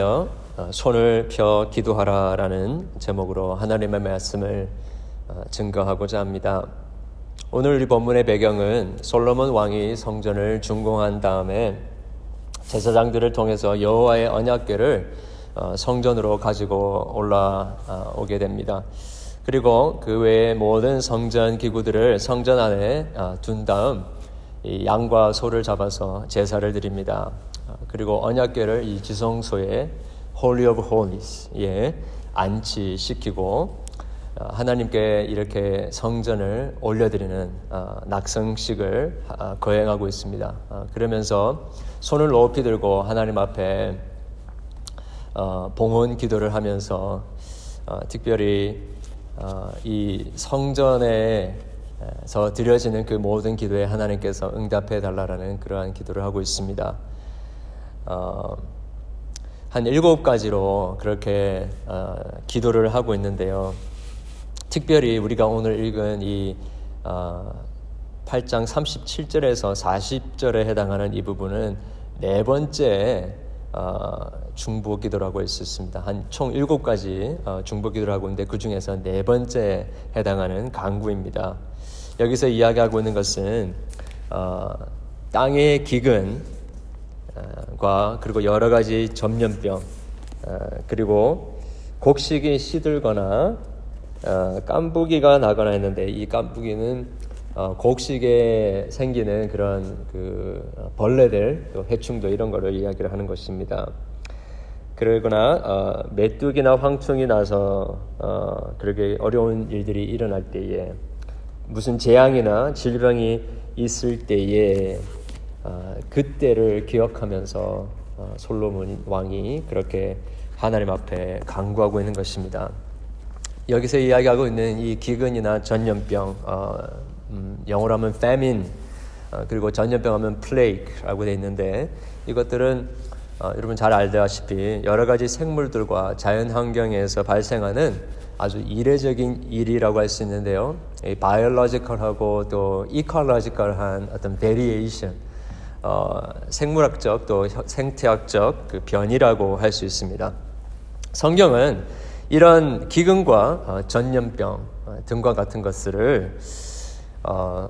어, 손을 펴 기도하라라는 제목으로 하나님의 말씀을 어, 증거하고자 합니다. 오늘 이 본문의 배경은 솔로몬 왕이 성전을 준공한 다음에 제사장들을 통해서 여호와의 언약궤를 어, 성전으로 가지고 올라오게 됩니다. 그리고 그 외에 모든 성전 기구들을 성전 안에 둔 다음 양과 소를 잡아서 제사를 드립니다. 그리고 언약궤를 이 지성소에 Holy of Holies에 안치시키고 어, 하나님께 이렇게 성전을 올려드리는 어, 낙성식을 어, 거행하고 있습니다. 그러면서 손을 높이 들고 하나님 앞에 봉헌 기도를 하면서 특별히 이 성전에서 드려지는 그 모든 기도에 하나님께서 응답해 달라라는 그러한 기도를 하고 있습니다. 어, 한 일곱 가지로 그렇게 어, 기도를 하고 있는데요. 특별히 우리가 오늘 읽은 이 어, 8장 37절에서 40절에 해당하는 이 부분은 네 번째 어, 중보 기도라고 했었습니다. 한 총 일곱 가지 어, 중보 기도를 하고 있는데 그 중에서 네 번째 해당하는 강구입니다. 여기서 이야기하고 있는 것은 어, 땅의 기근 과 그리고 여러 가지 전염병 어, 그리고 곡식이 시들거나 어, 깐부기가 나거나 했는데 이 깐부기는 어, 곡식에 생기는 그런 그 벌레들 또 해충도 이런 거를 이야기를 하는 것입니다. 그러거나 메뚜기나 황충이 나서 그렇게 어려운 일들이 일어날 때에 무슨 재앙이나 질병이 있을 때에 어, 그때를 기억하면서 어, 솔로몬 왕이 그렇게 하나님 앞에 강구하고 있는 것입니다. 여기서 이야기하고 있는 이 기근이나 전염병, 어, 음, 영어로 하면 famine, 어, 그리고 전염병 하면 plague라고 되어 있는데 이것들은 어, 여러분 잘 알다시피 여러 가지 생물들과 자연 환경에서 발생하는 아주 이례적인 일이라고 할 수 있는데요. biological하고 또 ecological한 어떤 variation, 어, 생물학적 또 생태학적 그 변이라고 할 수 있습니다. 성경은 이런 기근과 어, 전염병 어, 등과 같은 것들을 어,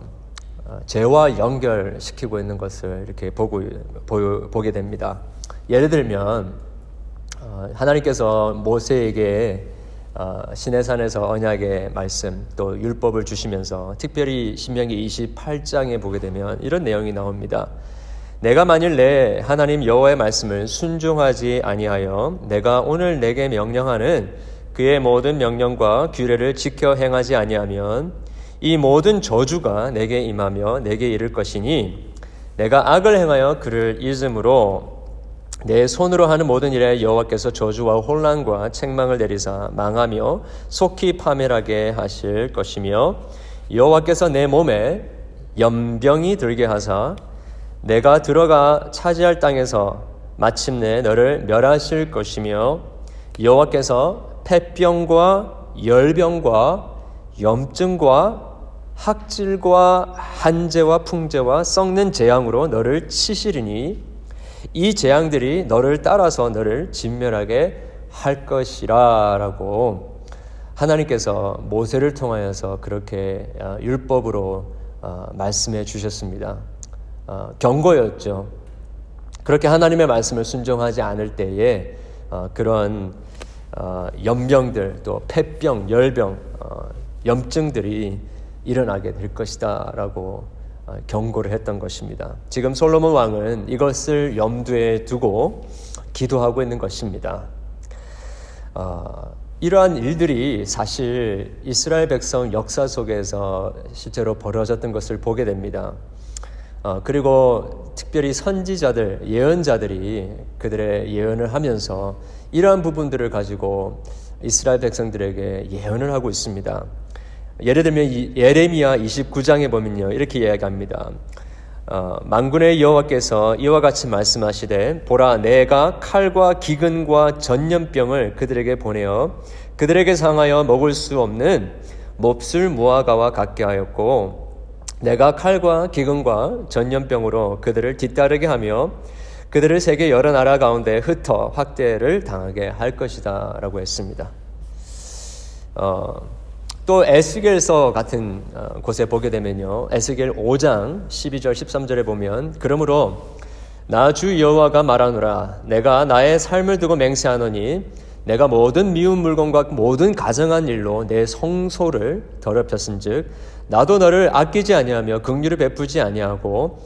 어, 죄와 연결시키고 있는 것을 이렇게 보고 보, 보게 됩니다. 예를 들면 어, 하나님께서 모세에게 어, 시내산에서 언약의 말씀 또 율법을 주시면서 특별히 신명기 28장에 보게 되면 이런 내용이 나옵니다. 내가 만일 내 하나님 여호와의 말씀을 순종하지 아니하여 내가 오늘 내게 명령하는 그의 모든 명령과 규례를 지켜 행하지 아니하면 이 모든 저주가 내게 임하며 내게 이를 것이니 내가 악을 행하여 그를 잊음으로 내 손으로 하는 모든 일에 여호와께서 저주와 혼란과 책망을 내리사 망하며 속히 파멸하게 하실 것이며 여호와께서 내 몸에 연병이 들게 하사 내가 들어가 차지할 땅에서 마침내 너를 멸하실 것이며 여호와께서 폐병과 열병과 염증과 학질과 한재와 풍재와 썩는 재앙으로 너를 치시리니 이 재앙들이 너를 따라서 너를 진멸하게 할 것이라라고 하나님께서 모세를 통하여서 그렇게 어, 율법으로 어, 말씀해 주셨습니다. 어, 경고였죠. 그렇게 하나님의 말씀을 순종하지 않을 때에 어, 그런 어, 연병들 또 폐병, 열병, 어, 염증들이 일어나게 될 것이다라고 어, 경고를 했던 것입니다. 지금 솔로몬 왕은 이것을 염두에 두고 기도하고 있는 것입니다. 어, 이러한 일들이 사실 이스라엘 백성 역사 속에서 실제로 벌어졌던 것을 보게 됩니다. 어, 그리고 특별히 선지자들, 예언자들이 그들의 예언을 하면서 이러한 부분들을 가지고 이스라엘 백성들에게 예언을 하고 있습니다. 예를 들면 예레미야 29장에 보면요 이렇게 이야기합니다. 어, 만군의 여호와께서 이와 같이 말씀하시되 보라 내가 칼과 기근과 전염병을 그들에게 보내어 그들에게 상하여 먹을 수 없는 몹쓸 무화과와 같게 하였고 내가 칼과 기근과 전염병으로 그들을 뒤따르게 하며 그들을 세계 여러 나라 가운데 흩어 확대를 당하게 할 것이다 라고 했습니다. 어, 또 에스겔서 같은 어, 곳에 보게 되면요. 에스겔 5장 12절 13절에 보면 그러므로 나 주 여호와가 말하노라 내가 나의 삶을 두고 맹세하노니 내가 모든 미운 물건과 모든 가정한 일로 내 성소를 더럽혔은즉 나도 너를 아끼지 아니하며 긍휼을 베푸지 아니하고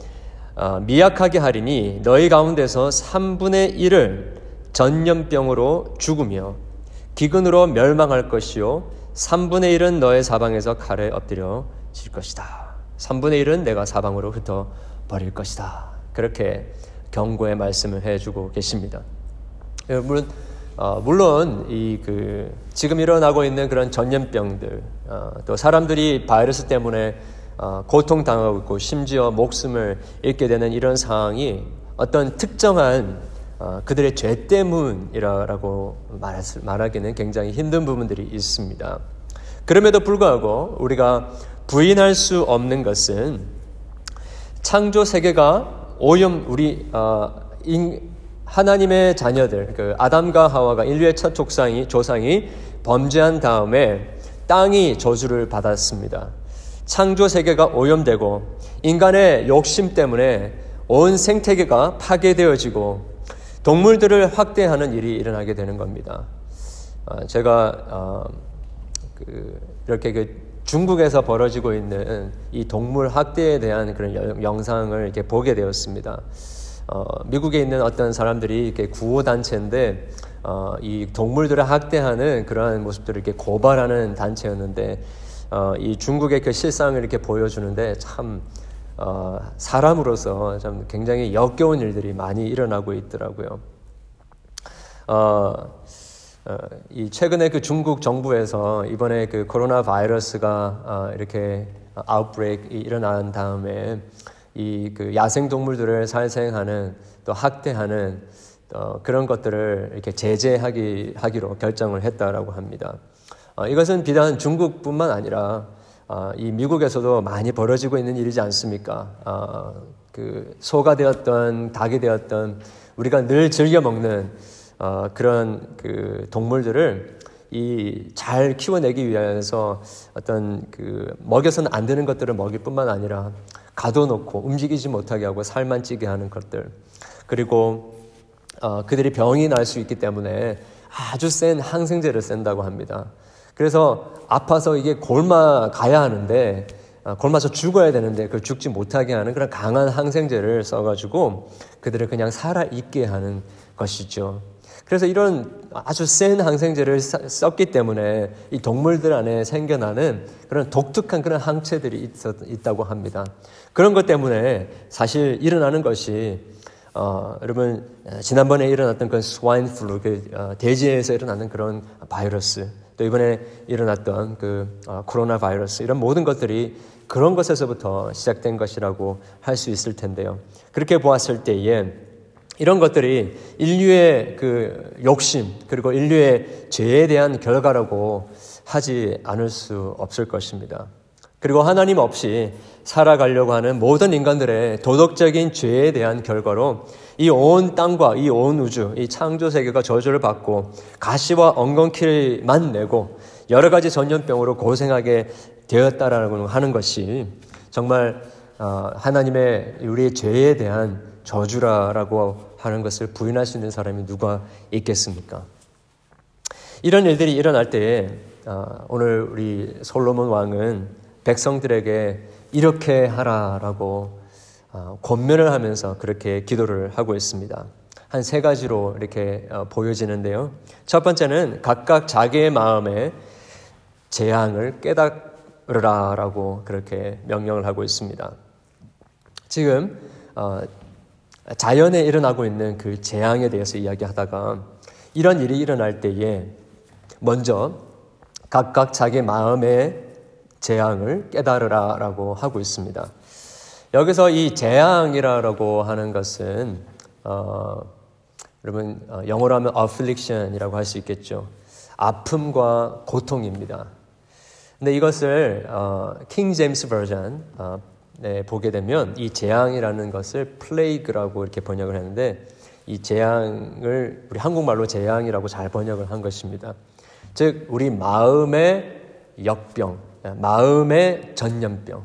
어, 미약하게 하리니 너희 가운데서 3분의 1을 전염병으로 죽으며 기근으로 멸망할 것이요 3분의 1은 너의 사방에서 칼에 엎드려 질 것이다. 3분의 1은 내가 사방으로 흩어 버릴 것이다. 그렇게 경고의 말씀을 해주고 계십니다. 물론 어, 물론 이 그 지금 일어나고 있는 그런 전염병들 어, 또 사람들이 바이러스 때문에 어, 고통 당하고 있고 심지어 목숨을 잃게 되는 이런 상황이 어떤 특정한 어, 그들의 죄 때문이라고 말하기는 굉장히 힘든 부분들이 있습니다. 그럼에도 불구하고 우리가 부인할 수 없는 것은 창조 세계가 오염 우리 어, 하나님의 자녀들 그 아담과 하와가 인류의 첫 족상이 조상이 범죄한 다음에 땅이 저주를 받았습니다. 창조 세계가 오염되고 인간의 욕심 때문에 온 생태계가 파괴되어지고 동물들을 확대하는 일이 일어나게 되는 겁니다. 어, 제가 어, 그 이렇게 그 중국에서 벌어지고 있는 이 동물 학대에 대한 그런 영상을 이렇게 보게 되었습니다. 어, 미국에 있는 어떤 사람들이 이렇게 구호 단체인데 어, 이 동물들을 학대하는 그러한 모습들을 이렇게 고발하는 단체였는데 어, 이 중국의 그 실상을 이렇게 보여주는데 참 어, 사람으로서 참 굉장히 역겨운 일들이 많이 일어나고 있더라고요. 어, 어, 이 최근에 그 중국 정부에서 이번에 그 코로나 바이러스가 어, 이렇게 아웃브레이크 일어난 다음에 이 그 야생 동물들을 살생하는 또 학대하는 어, 그런 것들을 이렇게 제재하기 하기로 결정을 했다라고 합니다. 어, 이것은 비단 중국뿐만 아니라 어, 이 미국에서도 많이 벌어지고 있는 일이지 않습니까? 어, 그 소가 되었던 닭이 되었던 우리가 늘 즐겨 먹는 어, 그런 그 동물들을 이 잘 키워내기 위해서 어떤 그 먹여서는 안 되는 것들을 먹일 뿐만 아니라 가둬놓고 움직이지 못하게 하고 살만 찌게 하는 것들 그리고 어, 그들이 병이 날 수 있기 때문에 아주 센 항생제를 쓴다고 합니다. 그래서 아파서 이게 골마 가야 하는데 아, 골마서 죽어야 되는데 그걸 죽지 못하게 하는 그런 강한 항생제를 써가지고 그들을 그냥 살아 있게 하는 것이죠. 그래서 이런 아주 센 항생제를 썼기 때문에 이 동물들 안에 생겨나는 그런 독특한 그런 항체들이 있었, 있다고 합니다. 그런 것 때문에 사실 일어나는 것이 어, 여러분 지난번에 일어났던 그 swine flu, 그 어, 돼지에서 일어나는 그런 바이러스 또 이번에 일어났던 그 어, 코로나 바이러스 이런 모든 것들이 그런 것에서부터 시작된 것이라고 할 수 있을 텐데요. 그렇게 보았을 때에 이런 것들이 인류의 그 욕심 그리고 인류의 죄에 대한 결과라고 하지 않을 수 없을 것입니다. 그리고 하나님 없이 살아가려고 하는 모든 인간들의 도덕적인 죄에 대한 결과로 이 온 땅과 이 온 우주, 이 창조 세계가 저주를 받고 가시와 엉겅퀴만 내고 여러 가지 전염병으로 고생하게 되었다라고 하는 것이 정말 어, 하나님의 우리의 죄에 대한 저주라라고 하는 것을 부인할 수 있는 사람이 누가 있겠습니까? 이런 일들이 일어날 때에 어, 오늘 우리 솔로몬 왕은 백성들에게 이렇게 하라라고 어, 권면을 하면서 그렇게 기도를 하고 있습니다. 한 세 가지로 이렇게 어, 보여지는데요. 첫 번째는 각각 자기의 마음에 재앙을 깨달으라라고 그렇게 명령을 하고 있습니다. 지금 어, 자연에 일어나고 있는 그 재앙에 대해서 이야기하다가 이런 일이 일어날 때에 먼저 각각 자기 마음의 재앙을 깨달으라 라고 하고 있습니다. 여기서 이 재앙이라고 하는 것은 어, 여러분 어, 영어로 하면 affliction이라고 할 수 있겠죠. 아픔과 고통입니다. 근데 이것을 어, 킹 제임스 버전 어, 네, 보게 되면 이 재앙이라는 것을 플레이그라고 이렇게 번역을 했는데 이 재앙을 우리 한국말로 재앙이라고 잘 번역을 한 것입니다. 즉 우리 마음의 역병, 마음의 전염병,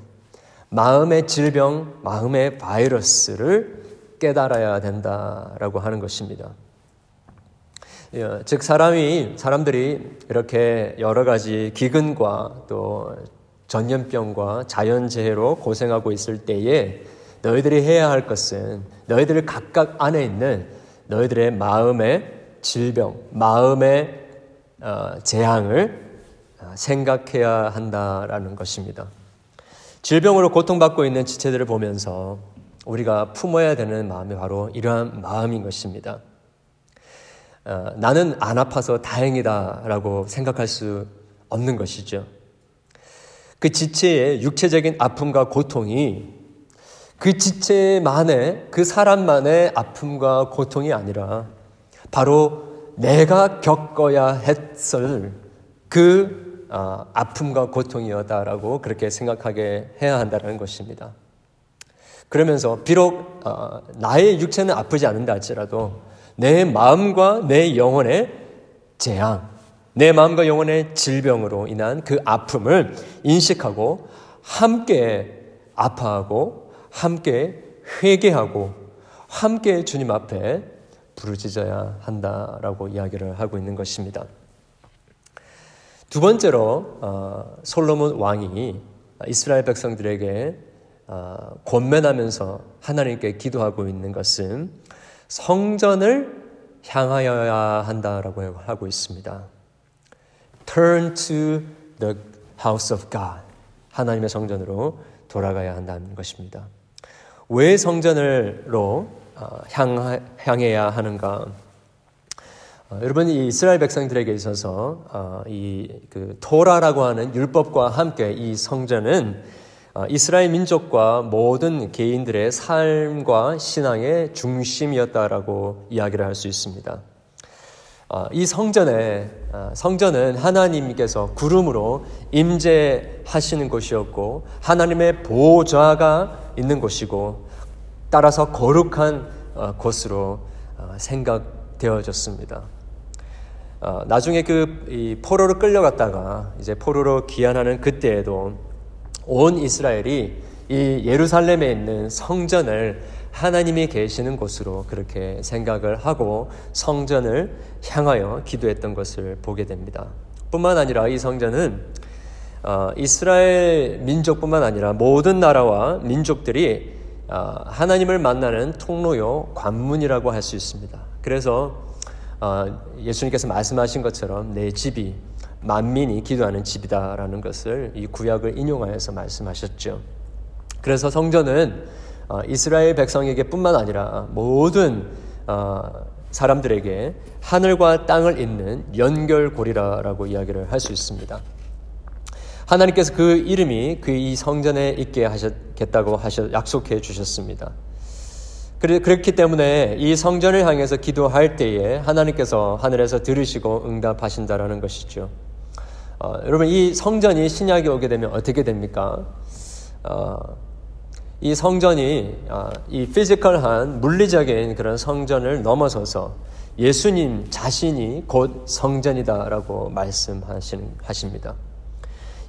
마음의 질병, 마음의 바이러스를 깨달아야 된다라고 하는 것입니다. 예, 즉 사람이 사람들이 이렇게 여러 가지 기근과 또 전염병과 자연재해로 고생하고 있을 때에 너희들이 해야 할 것은 너희들 각각 안에 있는 너희들의 마음의 질병, 마음의 어, 재앙을 어, 생각해야 한다라는 것입니다. 질병으로 고통받고 있는 지체들을 보면서 우리가 품어야 되는 마음이 바로 이러한 마음인 것입니다. 어, 나는 안 아파서 다행이다라고 생각할 수 없는 것이죠. 그 지체의 육체적인 아픔과 고통이 그 지체만의 그 사람만의 아픔과 고통이 아니라 바로 내가 겪어야 했을 그 아, 아픔과 고통이었다라고 그렇게 생각하게 해야 한다는 것입니다. 그러면서 비록 어, 나의 육체는 아프지 않는다 할지라도 내 마음과 내 영혼의 재앙, 내 마음과 영혼의 질병으로 인한 그 아픔을 인식하고 함께 아파하고 함께 회개하고 함께 주님 앞에 부르짖어야 한다라고 이야기를 하고 있는 것입니다. 두 번째로 어, 솔로몬 왕이 이스라엘 백성들에게 어, 권면하면서 하나님께 기도하고 있는 것은 성전을 향하여야 한다라고 하고 있습니다. Turn to the house of God. 하나님의 성전으로 돌아가야 한다는 것입니다. 왜 성전으로 어, 향, 향해야 하는가? 어, 여러분 이 이스라엘 백성들에게 있어서 어, 이그 토라라고 하는 율법과 함께 이 성전은 어, 이스라엘 민족과 모든 개인들의 삶과 신앙의 중심이었다라고 이야기를 할 수 있습니다. 어, 이 성전에 어, 성전은 하나님께서 구름으로 임재하시는 곳이었고 하나님의 보좌가 있는 곳이고 따라서 거룩한 곳으로 생각되어졌습니다. 나중에 그 포로로 끌려갔다가 이제 포로로 귀환하는 그때에도 온 이스라엘이 이 예루살렘에 있는 성전을 하나님이 계시는 곳으로 그렇게 생각을 하고 성전을 향하여 기도했던 것을 보게 됩니다. 뿐만 아니라 이 성전은 어, 이스라엘 민족뿐만 아니라 모든 나라와 민족들이 어, 하나님을 만나는 통로요 관문이라고 할 수 있습니다. 그래서 어, 예수님께서 말씀하신 것처럼 내 집이 만민이 기도하는 집이다라는 것을 이 구약을 인용하여서 말씀하셨죠. 그래서 성전은 어, 이스라엘 백성에게 뿐만 아니라 모든 어, 사람들에게 하늘과 땅을 잇는 연결고리라고 이야기를 할 수 있습니다. 하나님께서 그 이름이 그 이 성전에 있게 하셨겠다고 하셔 약속해 주셨습니다. 그렇기 때문에 이 성전을 향해서 기도할 때에 하나님께서 하늘에서 들으시고 응답하신다라는 것이죠. 어, 여러분 이 성전이 신약에 오게 되면 어떻게 됩니까? 어, 이 성전이 어, 이 피지컬한 물리적인 그런 성전을 넘어서서 예수님 자신이 곧 성전이다라고 말씀하십니다.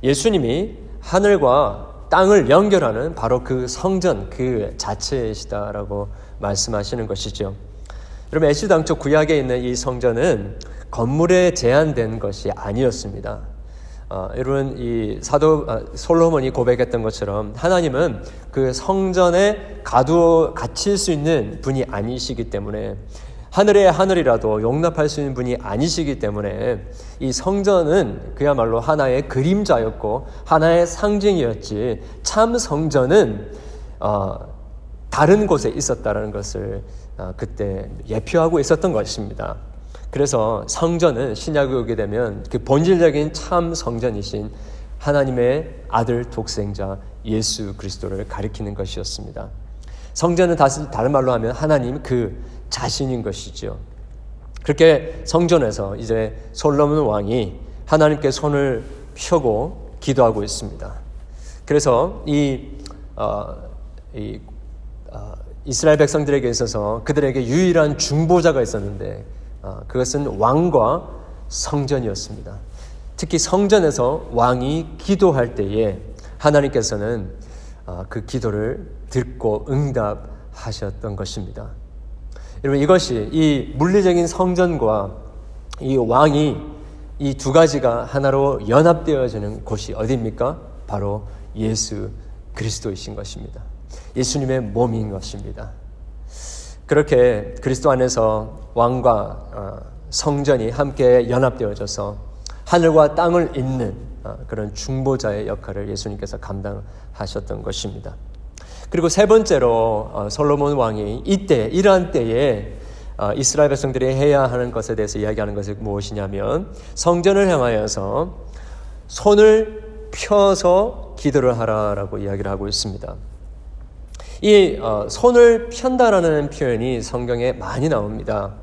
예수님이 하늘과 땅을 연결하는 바로 그 성전 그 자체이시다라고 말씀하시는 것이죠. 여러분 애시당초 구약에 있는 이 성전은 건물에 제한된 것이 아니었습니다. 어, 여러분 이 사도 아, 솔로몬이 고백했던 것처럼 하나님은 그 성전에 가두 갇힐 수 있는 분이 아니시기 때문에 하늘의 하늘이라도 용납할 수 있는 분이 아니시기 때문에 이 성전은 그야말로 하나의 그림자였고 하나의 상징이었지 참 성전은 어, 다른 곳에 있었다는 것을 어, 그때 예표하고 있었던 것입니다. 그래서 성전은 신약에 오게 되면 그 본질적인 참 성전이신 하나님의 아들 독생자 예수 그리스도를 가리키는 것이었습니다. 성전은 다른 말로 하면 하나님 그 자신인 것이죠. 그렇게 성전에서 이제 솔로몬 왕이 하나님께 손을 펴고 기도하고 있습니다. 그래서 이, 어, 이, 어, 이스라엘 백성들에게 있어서 그들에게 유일한 중보자가 있었는데 어, 그것은 왕과 성전이었습니다. 특히 성전에서 왕이 기도할 때에 하나님께서는 어, 그 기도를 듣고 응답하셨던 것입니다. 여러분 이것이 이 물리적인 성전과 이 왕이 이 두 가지가 하나로 연합되어지는 곳이 어디입니까? 바로 예수 그리스도이신 것입니다. 예수님의 몸인 것입니다. 그렇게 그리스도 안에서 왕과 어, 성전이 함께 연합되어져서 하늘과 땅을 잇는 어, 그런 중보자의 역할을 예수님께서 감당하셨던 것입니다. 그리고 세 번째로 어, 솔로몬 왕이 이때 이러한 때에 이스라엘 백성들이 해야 하는 것에 대해서 이야기하는 것이 무엇이냐면 성전을 향하여서 손을 펴서 기도를 하라라고 이야기를 하고 있습니다. 이 어, 손을 편다라는 표현이 성경에 많이 나옵니다.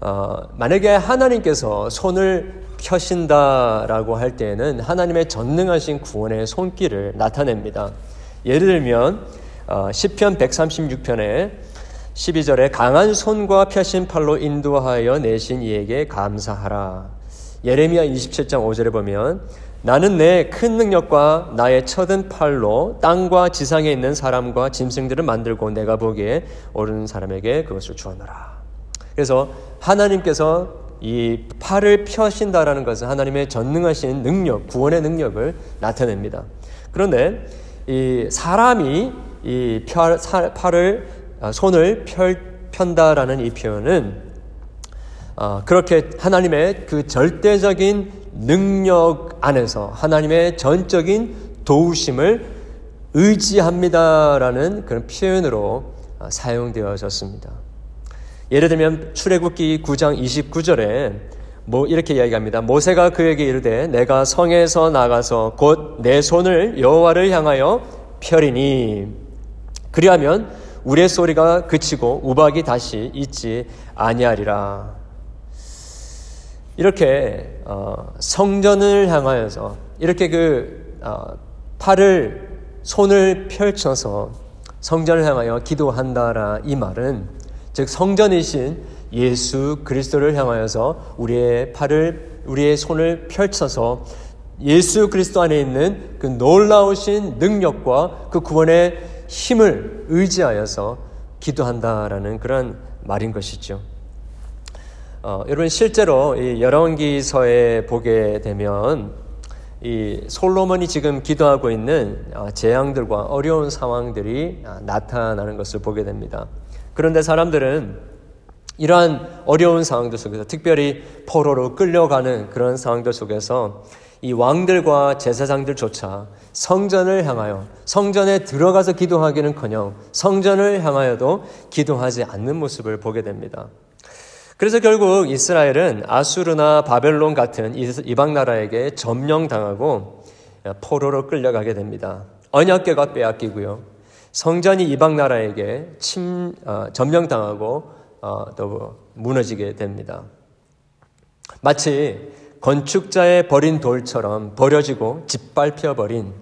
어, 만약에 하나님께서 손을 펴신다라고 할 때에는 하나님의 전능하신 구원의 손길을 나타냅니다. 예를 들면 어, 시편 136편에 12절에 강한 손과 펴신 팔로 인도하여 내신 이에게 감사하라. 예레미야 27장 5절에 보면 나는 내 큰 능력과 나의 처든 팔로 땅과 지상에 있는 사람과 짐승들을 만들고 내가 보기에 옳은 사람에게 그것을 주었노라. 그래서 하나님께서 이 팔을 펴신다라는 것은 하나님의 전능하신 능력, 구원의 능력을 나타냅니다. 그런데 이 사람이 이 팔을 아, 손을 펼, 편다라는 이 표현은 어, 그렇게 하나님의 그 절대적인 능력 안에서 하나님의 전적인 도우심을 의지합니다라는 그런 표현으로 어, 사용되어졌습니다. 예를 들면 출애굽기 9장 29절에 뭐 이렇게 이야기합니다. 모세가 그에게 이르되 내가 성에서 나가서 곧 내 손을 여호와를 향하여 펴리니 그리하면 우리의 소리가 그치고 우박이 다시 있지 아니하리라. 이렇게 어, 성전을 향하여서 이렇게 그 어, 팔을 손을 펼쳐서 성전을 향하여 기도한다라 이 말은 즉 성전이신 예수 그리스도를 향하여서 우리의 팔을 우리의 손을 펼쳐서 예수 그리스도 안에 있는 그 놀라우신 능력과 그 구원의 힘을 의지하여서 기도한다라는 그런 말인 것이죠. 어, 여러분 실제로 이 열왕기서에 보게 되면 이 솔로몬이 지금 기도하고 있는 어, 재앙들과 어려운 상황들이 아, 나타나는 것을 보게 됩니다. 그런데 사람들은 이러한 어려운 상황들 속에서 특별히 포로로 끌려가는 그런 상황들 속에서 이 왕들과 제사장들조차 성전을 향하여 성전에 들어가서 기도하기는커녕 성전을 향하여도 기도하지 않는 모습을 보게 됩니다. 그래서 결국 이스라엘은 아수르나 바벨론 같은 이방 나라에게 점령당하고 포로로 끌려가게 됩니다. 언약궤가 빼앗기고요. 성전이 이방 나라에게 침 어, 점령당하고 어, 또 무너지게 됩니다. 마치 건축자의 버린 돌처럼 버려지고 짓밟혀 버린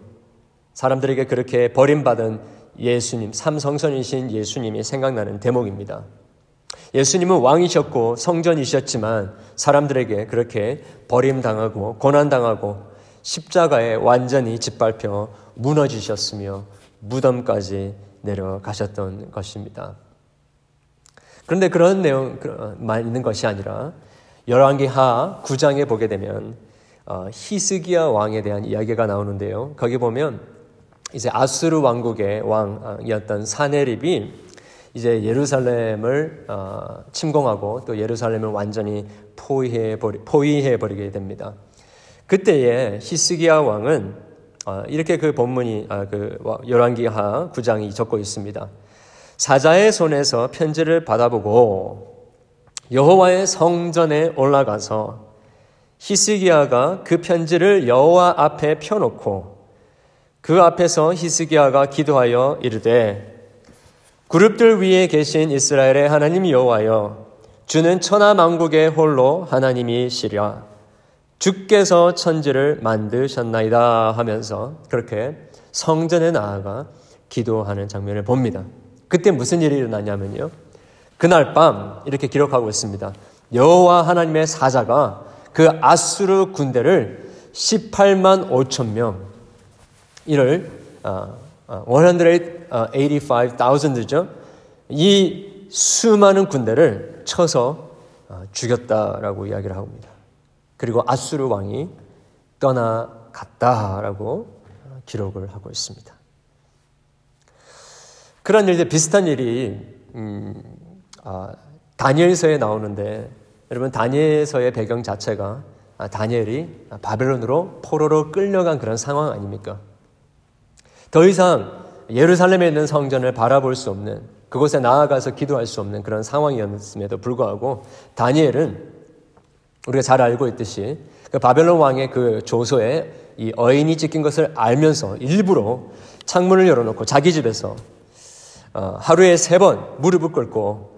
사람들에게 그렇게 버림받은 예수님, 삼성선이신 예수님이 생각나는 대목입니다. 예수님은 왕이셨고 성전이셨지만 사람들에게 그렇게 버림당하고 고난당하고 십자가에 완전히 짓밟혀 무너지셨으며 무덤까지 내려가셨던 것입니다. 그런데 그런 내용만 있는 것이 아니라 열왕기하 9장에 보게 되면 어, 히스기야 왕에 대한 이야기가 나오는데요. 거기 보면 이제 아수르 왕국의 왕이었던 사네립이 이제 예루살렘을 어, 침공하고 또 예루살렘을 완전히 포위해 버리 포위해 버리게 됩니다. 그때에 히스기야 왕은 어, 이렇게 그 본문이 아, 그 열왕기하 9장이 적고 있습니다. 사자의 손에서 편지를 받아보고 여호와의 성전에 올라가서 히스기야가 그 편지를 여호와 앞에 펴놓고 그 앞에서 히스기야가 기도하여 이르되 그룹들 위에 계신 이스라엘의 하나님 여호와여 주는 천하 만국의 홀로 하나님이시랴 주께서 천지를 만드셨나이다 하면서 그렇게 성전에 나아가 기도하는 장면을 봅니다. 그때 무슨 일이 일어나냐면요. 그날 밤 이렇게 기록하고 있습니다. 여호와 하나님의 사자가 그 아수르 군대를 18만 5천 명 이를 어, 185,000죠. 이 수많은 군대를 쳐서 어, 죽였다라고 이야기를 합니다. 그리고 아수르 왕이 떠나갔다라고 기록을 하고 있습니다. 그런 일들 비슷한 일이 음, 아, 다니엘서에 나오는데 여러분 다니엘서의 배경 자체가 아, 다니엘이 바벨론으로 포로로 끌려간 그런 상황 아닙니까? 더 이상 예루살렘에 있는 성전을 바라볼 수 없는 그곳에 나아가서 기도할 수 없는 그런 상황이었음에도 불구하고 다니엘은 우리가 잘 알고 있듯이 그 바벨론 왕의 그 조소에 이 어인이 찍힌 것을 알면서 일부러 창문을 열어놓고 자기 집에서 어, 하루에 세 번 무릎을 꿇고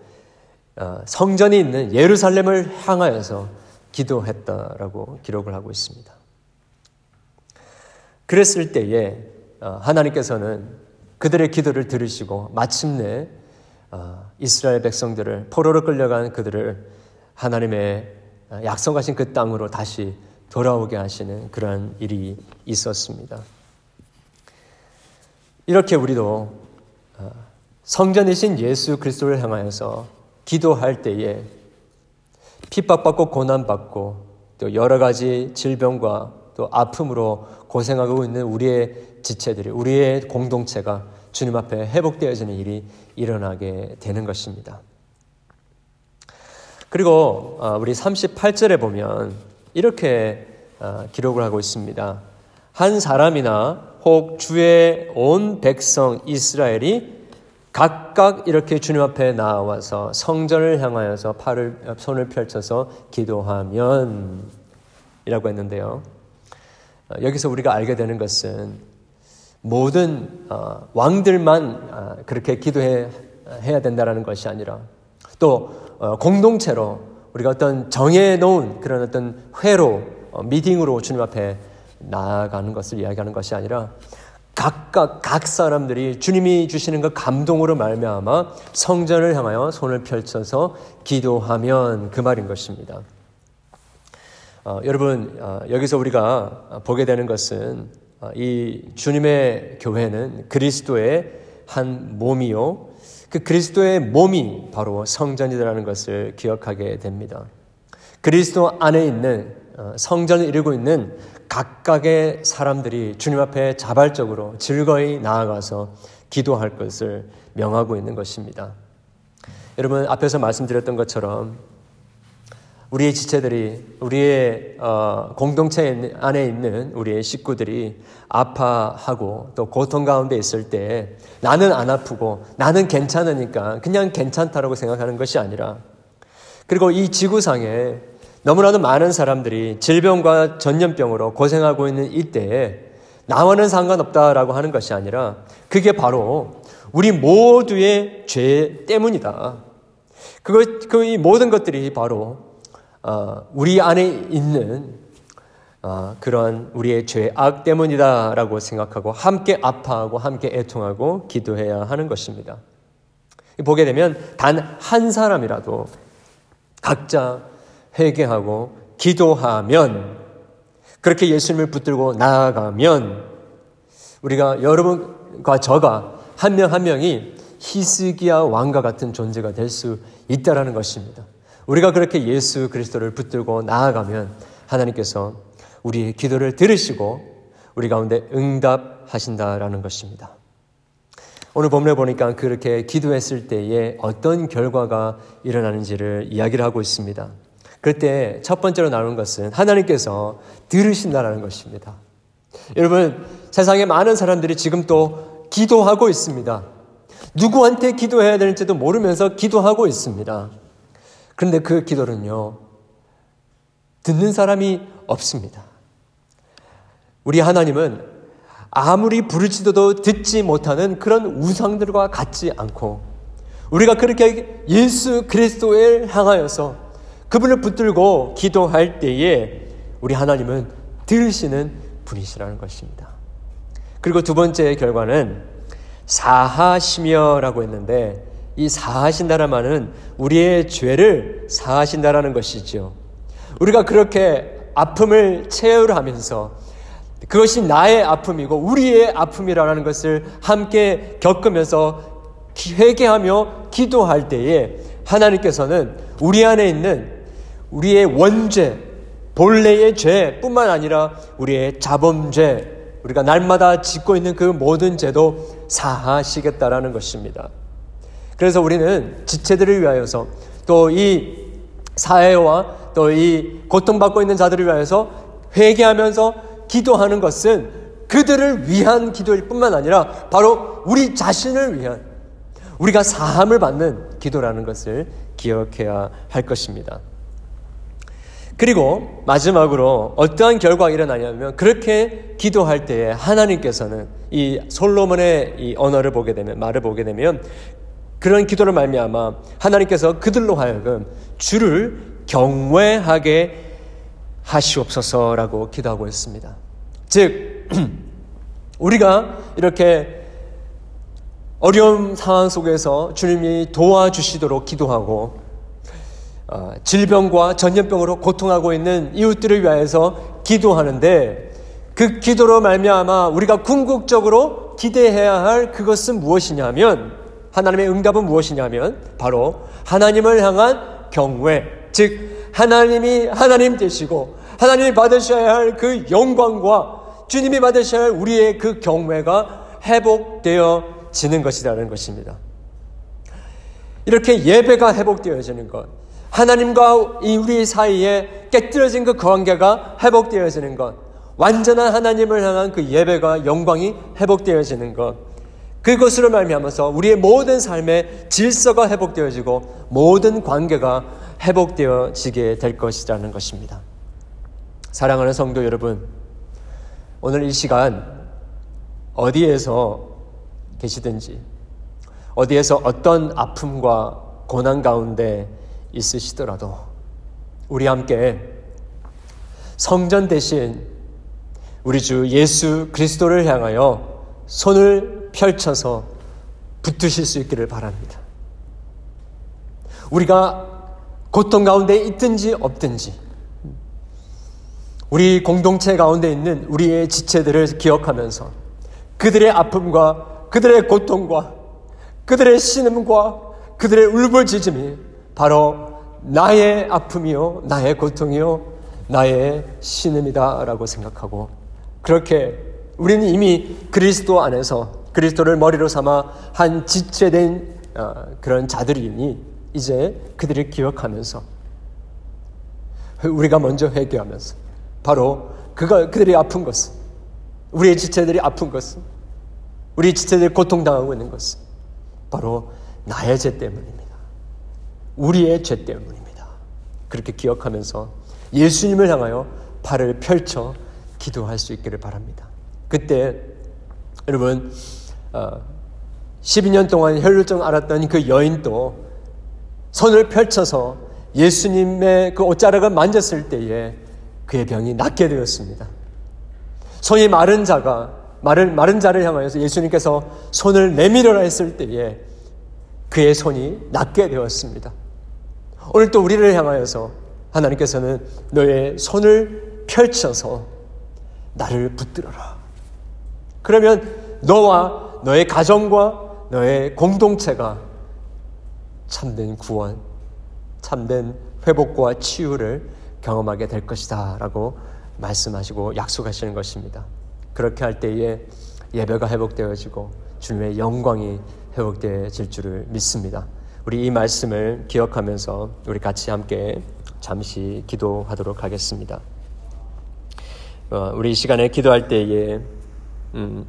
어, 성전이 있는 예루살렘을 향하여서 기도했다라고 기록을 하고 있습니다. 그랬을 때에 어, 하나님께서는 그들의 기도를 들으시고 마침내 이스라엘 백성들을 포로로 끌려간 그들을 하나님의 약속하신 그 땅으로 다시 돌아오게 하시는 그러한 일이 있었습니다. 이렇게 우리도 성전이신 예수 그리스도를 향하여서 기도할 때에 핍박받고 고난받고 또 여러 가지 질병과 또 아픔으로 고생하고 있는 우리의 지체들이 우리의 공동체가 주님 앞에 회복되어지는 일이 일어나게 되는 것입니다. 그리고 어, 우리 38절에 보면 이렇게 어, 기록을 하고 있습니다. 한 사람이나 혹 주의 온 백성 이스라엘이 각각 이렇게 주님 앞에 나와서 성전을 향하여서 팔을 손을 펼쳐서 기도하면 이라고 했는데요. 어, 여기서 우리가 알게 되는 것은 모든 어, 왕들만 어, 그렇게 기도해 해야 된다라는 것이 아니라 또 공동체로 우리가 어떤 정해 놓은 그런 어떤 회로 미팅으로 주님 앞에 나아가는 것을 이야기하는 것이 아니라 각각 각 사람들이 주님이 주시는 그 감동으로 말미암아 성전을 향하여 손을 펼쳐서 기도하면 그 말인 것입니다. 어, 여러분 어, 여기서 우리가 보게 되는 것은 어, 이 주님의 교회는 그리스도의 한 몸이요. 그 그리스도의 몸이 바로 성전이라는 것을 기억하게 됩니다. 그리스도 안에 있는 어, 성전을 이루고 있는 각각의 사람들이 주님 앞에 자발적으로 즐거이 나아가서 기도할 것을 명하고 있는 것입니다. 여러분 앞에서 말씀드렸던 것처럼 우리의 지체들이 우리의 어, 공동체 안에 있는 우리의 식구들이 아파하고 또 고통 가운데 있을 때 나는 안 아프고 나는 괜찮으니까 그냥 괜찮다라고 생각하는 것이 아니라 그리고 이 지구상에 너무나도 많은 사람들이 질병과 전염병으로 고생하고 있는 이때에 나와는 상관없다라고 하는 것이 아니라 그게 바로 우리 모두의 죄 때문이다. 그거, 그 모든 것들이 바로 어, 우리 안에 있는 어, 그런 우리의 죄악 때문이다라고 생각하고 함께 아파하고 함께 애통하고 기도해야 하는 것입니다. 보게 되면 단 한 사람이라도 각자 회개하고 기도하면 그렇게 예수님을 붙들고 나아가면 우리가 여러분과 저가 한 명한 한 명이 히스기야 왕과 같은 존재가 될 수 있다라는 것입니다. 우리가 그렇게 예수 그리스도를 붙들고 나아가면 하나님께서 우리의 기도를 들으시고 우리 가운데 응답하신다라는 것입니다. 오늘 본문에 보니까 그렇게 기도했을 때에 어떤 결과가 일어나는지를 이야기를 하고 있습니다. 그때 첫 번째로 나오는 것은 하나님께서 들으신다라는 것입니다. 여러분, 세상에 많은 사람들이 지금 또 기도하고 있습니다. 누구한테 기도해야 되는지도 모르면서 기도하고 있습니다. 그런데 그 기도는요, 듣는 사람이 없습니다. 우리 하나님은 아무리 부르짖어도 듣지 못하는 그런 우상들과 같지 않고 우리가 그렇게 예수 그리스도를 향하여서 그분을 붙들고 기도할 때에 우리 하나님은 들으시는 분이시라는 것입니다. 그리고 두 번째 결과는 사하시며라고 했는데 이 사하신다는 말은 우리의 죄를 사하신다라는 것이죠. 우리가 그렇게 아픔을 체열하면서 그것이 나의 아픔이고 우리의 아픔이라는 것을 함께 겪으면서 회개하며 기도할 때에 하나님께서는 우리 안에 있는 우리의 원죄, 본래의 죄뿐만 아니라 우리의 자범죄, 우리가 날마다 짓고 있는 그 모든 죄도 사하시겠다라는 것입니다. 그래서 우리는 지체들을 위하여서 또 이 사회와 또 이 고통받고 있는 자들을 위하여서 회개하면서 기도하는 것은 그들을 위한 기도일 뿐만 아니라 바로 우리 자신을 위한 우리가 사함을 받는 기도라는 것을 기억해야 할 것입니다. 그리고 마지막으로 어떠한 결과가 일어나냐면 그렇게 기도할 때에 하나님께서는 이 솔로몬의 이 언어를 보게 되면 말을 보게 되면 그런 기도를 말미암아 하나님께서 그들로 하여금 주를 경외하게 하시옵소서라고 기도하고 있습니다. 즉 우리가 이렇게 어려운 상황 속에서 주님이 도와주시도록 기도하고 어, 질병과 전염병으로 고통하고 있는 이웃들을 위하여서 기도하는데 그 기도로 말미암아 우리가 궁극적으로 기대해야 할 그것은 무엇이냐면 하나님의 응답은 무엇이냐면 바로 하나님을 향한 경외, 즉 하나님이 하나님 되시고 하나님이 받으셔야 할 그 영광과 주님이 받으셔야 할 우리의 그 경외가 회복되어지는 것이라는 것입니다. 이렇게 예배가 회복되어지는 것, 하나님과 이 우리 사이에 깨뜨려진 그 관계가 회복되어지는 것, 완전한 하나님을 향한 그 예배가 영광이 회복되어지는 것, 그것으로 말미암아서 우리의 모든 삶의 질서가 회복되어지고 모든 관계가 회복되어지게 될 것이라는 것입니다. 사랑하는 성도 여러분, 오늘 이 시간 어디에서 계시든지 어디에서 어떤 아픔과 고난 가운데 있으시더라도 우리 함께 성전 대신 우리 주 예수 그리스도를 향하여 손을 펼쳐서 붙으실 수 있기를 바랍니다. 우리가 고통 가운데 있든지 없든지 우리 공동체 가운데 있는 우리의 지체들을 기억하면서 그들의 아픔과 그들의 고통과 그들의 신음과 그들의 울부짖음이 바로 나의 아픔이요, 나의 고통이요, 나의 신음이다라고 생각하고 그렇게 우리는 이미 그리스도 안에서 그리스도를 머리로 삼아 한 지체된 어, 그런 자들이니 이제 그들을 기억하면서 우리가 먼저 회개하면서 바로 그가 그들이 아픈 것은 우리의 지체들이 아픈 것은 우리 지체들이 고통당하고 있는 것은 바로 나의 죄 때문입니다. 우리의 죄 때문입니다. 그렇게 기억하면서 예수님을 향하여 발을 펼쳐 기도할 수 있기를 바랍니다. 그때 여러분 12년 어, 동안 혈루증 앓았던 그 여인도 손을 펼쳐서 예수님의 그 옷자락을 만졌을 때에 그의 병이 낫게 되었습니다. 손이 마른 자가 마른, 마른 자를 향하여서 예수님께서 손을 내밀어라 했을 때에 그의 손이 낫게 되었습니다. 오늘 또 우리를 향하여서 하나님께서는 너의 손을 펼쳐서 나를 붙들어라. 그러면 너와 너의 가정과 너의 공동체가 참된 구원, 참된 회복과 치유를 경험하게 될 것이다. 라고 말씀하시고 약속하시는 것입니다. 그렇게 할 때에 예배가 회복되어지고 주님의 영광이 회복되어질 줄을 믿습니다. 우리 이 말씀을 기억하면서 우리 같이 함께 잠시 기도하도록 하겠습니다. 어, 우리 이 시간에 기도할 때에 음,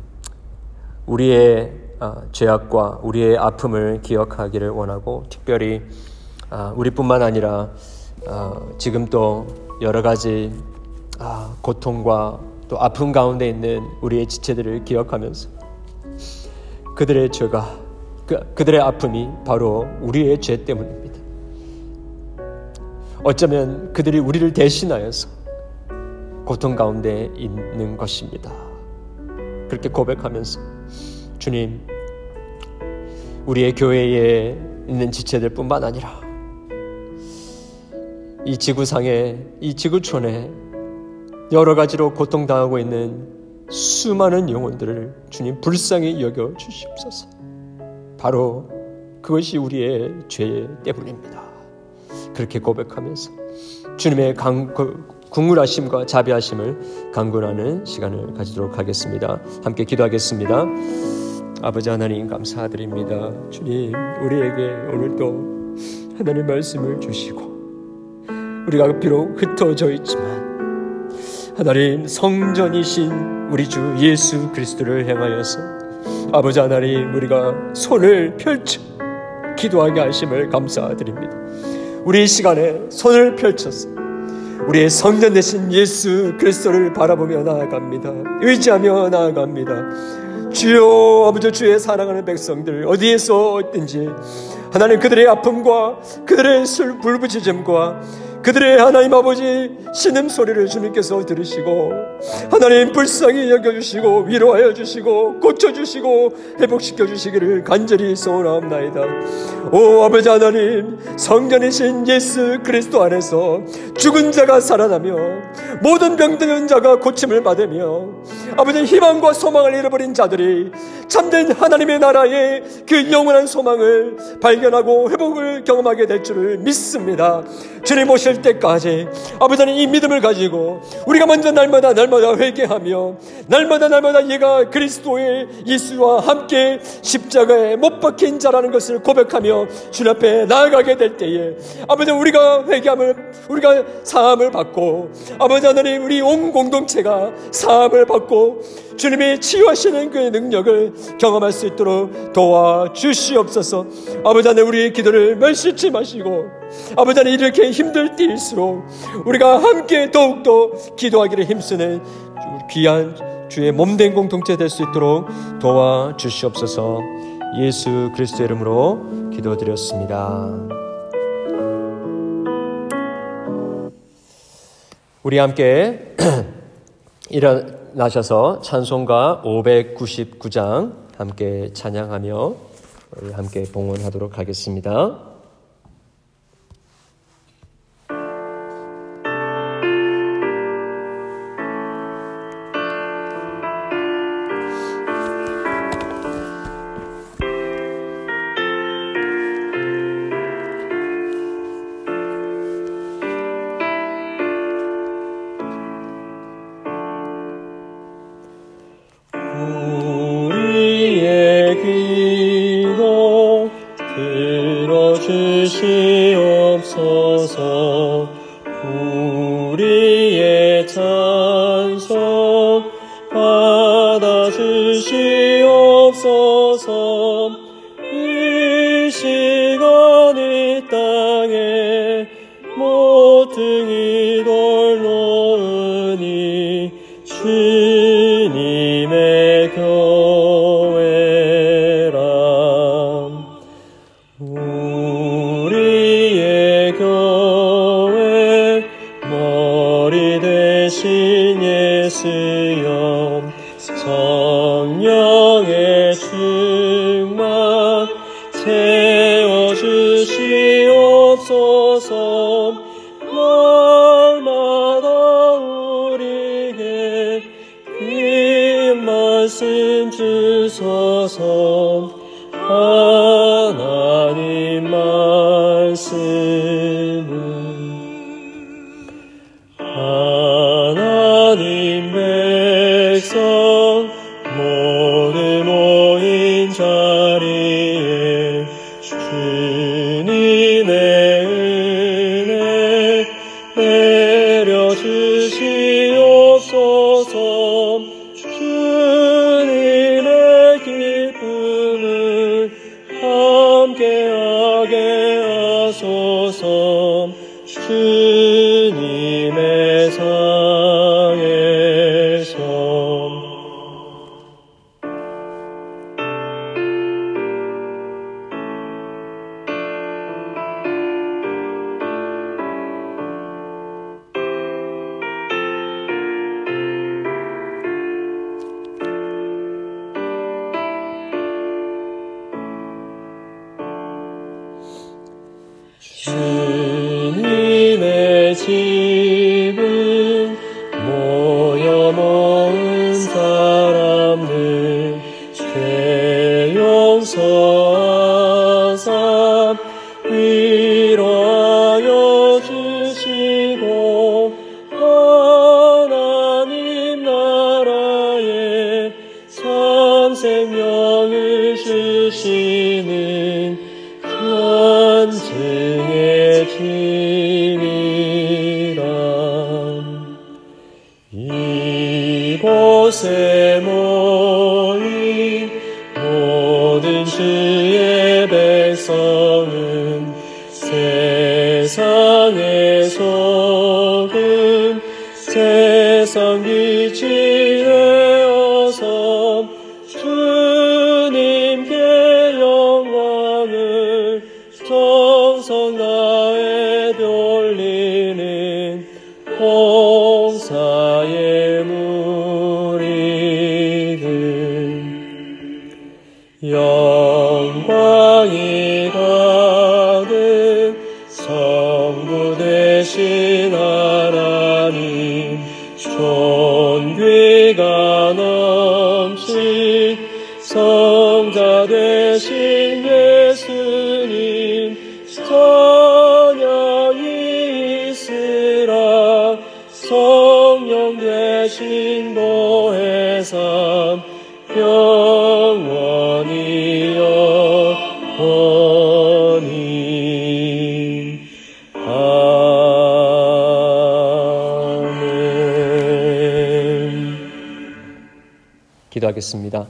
우리의 어, 죄악과 우리의 아픔을 기억하기를 원하고 특별히 어, 우리뿐만 아니라 어, 지금 또 여러 가지 고통과 또 아픔 가운데 있는 우리의 지체들을 기억하면서 그들의 죄가 그, 그들의 아픔이 바로 우리의 죄 때문입니다. 어쩌면 그들이 우리를 대신하여서 고통 가운데 있는 것입니다. 그렇게 고백하면서 주님, 우리의 교회에 있는 지체들 뿐만 아니라 이 지구상에 이 지구촌에 여러 가지로 고통당하고 있는 수많은 영혼들을 주님 불쌍히 여겨 주시옵소서. 바로 그것이 우리의 죄 때문입니다. 그렇게 고백하면서 주님의 강, 그 국물하심과 자비하심을 강구하는 시간을 가지도록 하겠습니다. 함께 기도하겠습니다. 아버지 하나님 감사드립니다. 주님 우리에게 오늘도 하나님 말씀을 주시고 우리가 비록 흩어져 있지만 하나님 성전이신 우리 주 예수 그리스도를 향하여서 아버지 하나님 우리가 손을 펼쳐 기도하게 하심을 감사드립니다. 우리 시간에 손을 펼쳐서 우리의 성전 되신 예수 그리스도를 바라보며 나아갑니다. 의지하며 나아갑니다. 주여 아버지 주의 사랑하는 백성들 어디에서 있든지 하나님 그들의 아픔과 그들의 술 불부짖음과 그들의 하나님 아버지 신음 소리를 주님께서 들으시고 하나님 불쌍히 여겨주시고 위로하여 주시고 고쳐주시고 회복시켜 주시기를 간절히 소원하옵나이다. 오 아버지 하나님 성전이신 예수 그리스도 안에서 죽은 자가 살아나며 모든 병든 자가 고침을 받으며 아버지 희망과 소망을 잃어버린 자들이 참된 하나님의 나라의 그 영원한 소망을 발견하고 회복을 경험하게 될 줄을 믿습니다. 주님 오실 때까지 아버지 하나님 이 믿음을 가지고 우리가 먼저 날마다 날마다 회개하며 날마다 날마다 얘가 그리스도의 예수와 함께 십자가에 못 박힌 자라는 것을 고백하며 주님 앞에 나아가게 될 때에 아버지 우리가 회개함을 우리가 사함을 받고 아버지 하나님 우리 온 공동체가 사함을 받고 주님이 치유하시는 그의 능력을 경험할 수 있도록 도와 주시옵소서. 아버지 하나님 우리의 기도를 멸시치 마시고 아버지 하나님 이렇게 힘들 때일수록 우리가 함께 더욱더 기도하기를 힘쓰는 귀한 주의 몸된 공동체 될 수 있도록 도와 주시옵소서. 예수 그리스도 이름으로 기도드렸습니다. 우리 함께 일어 나셔서 찬송가 599장 함께 찬양하며 함께 봉헌하도록 하겠습니다. 영광이 가 기도하겠습니다.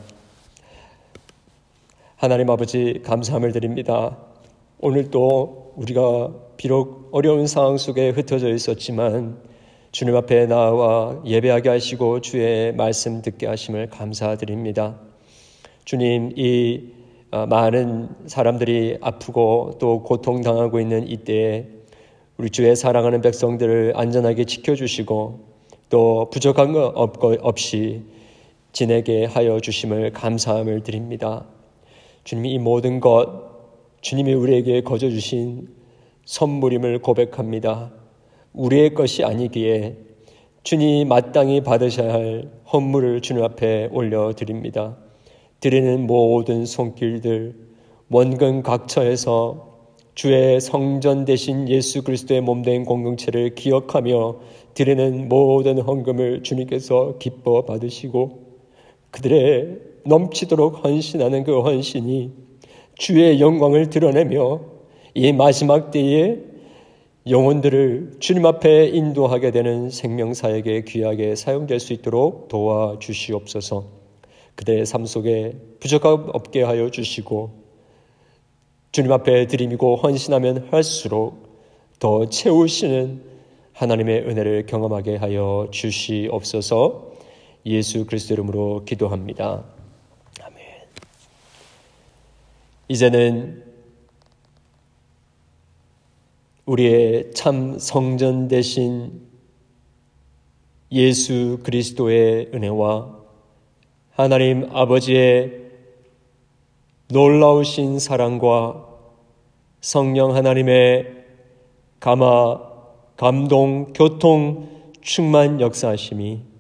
하나님 아버지 감사함을 드립니다. 오늘 또 우리가 비록 어려운 상황 속에 흩어져 있었지만 주님 앞에 나와 예배하게 하시고 주의 말씀 듣게 하심을 감사드립니다. 주님 이 아, 많은 사람들이 아프고 또 고통당하고 있는 이때에 우리 주의 사랑하는 백성들을 안전하게 지켜주시고 또 부족한 것 없이 지내게 하여 주심을 감사함을 드립니다. 주님이 이 모든 것 주님이 우리에게 거저 주신 선물임을 고백합니다. 우리의 것이 아니기에 주님 마땅히 받으셔야 할 헌물을 주님 앞에 올려 드립니다. 드리는 모든 손길들 원근 각처에서 주의 성전 대신 예수 그리스도의 몸된 공동체를 기억하며 드리는 모든 헌금을 주님께서 기뻐 받으시고 그들의 넘치도록 헌신하는 그 헌신이 주의 영광을 드러내며 이 마지막 때에 영혼들을 주님 앞에 인도하게 되는 생명사에게 귀하게 사용될 수 있도록 도와주시옵소서. 그들의 삶 속에 부족함 없게 하여 주시고 주님 앞에 드림이고 헌신하면 할수록 더 채우시는 하나님의 은혜를 경험하게 하여 주시옵소서. 예수 그리스도 이름으로 기도합니다. 아멘. 이제는 우리의 참 성전 대신 예수 그리스도의 은혜와 하나님 아버지의 놀라우신 사랑과 성령 하나님의 감화, 감동, 교통, 충만 역사하심이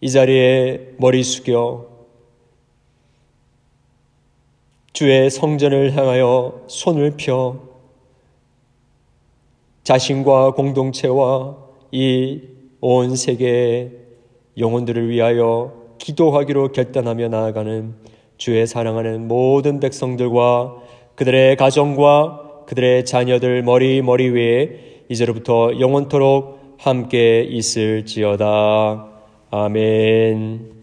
이 자리에 머리 숙여 주의 성전을 향하여 손을 펴 자신과 공동체와 이 온 세계의 영혼들을 위하여 기도하기로 결단하며 나아가는 주의 사랑하는 모든 백성들과 그들의 가정과 그들의 자녀들 머리 머리 위에 이제로부터 영원토록 함께 있을지어다. 아멘.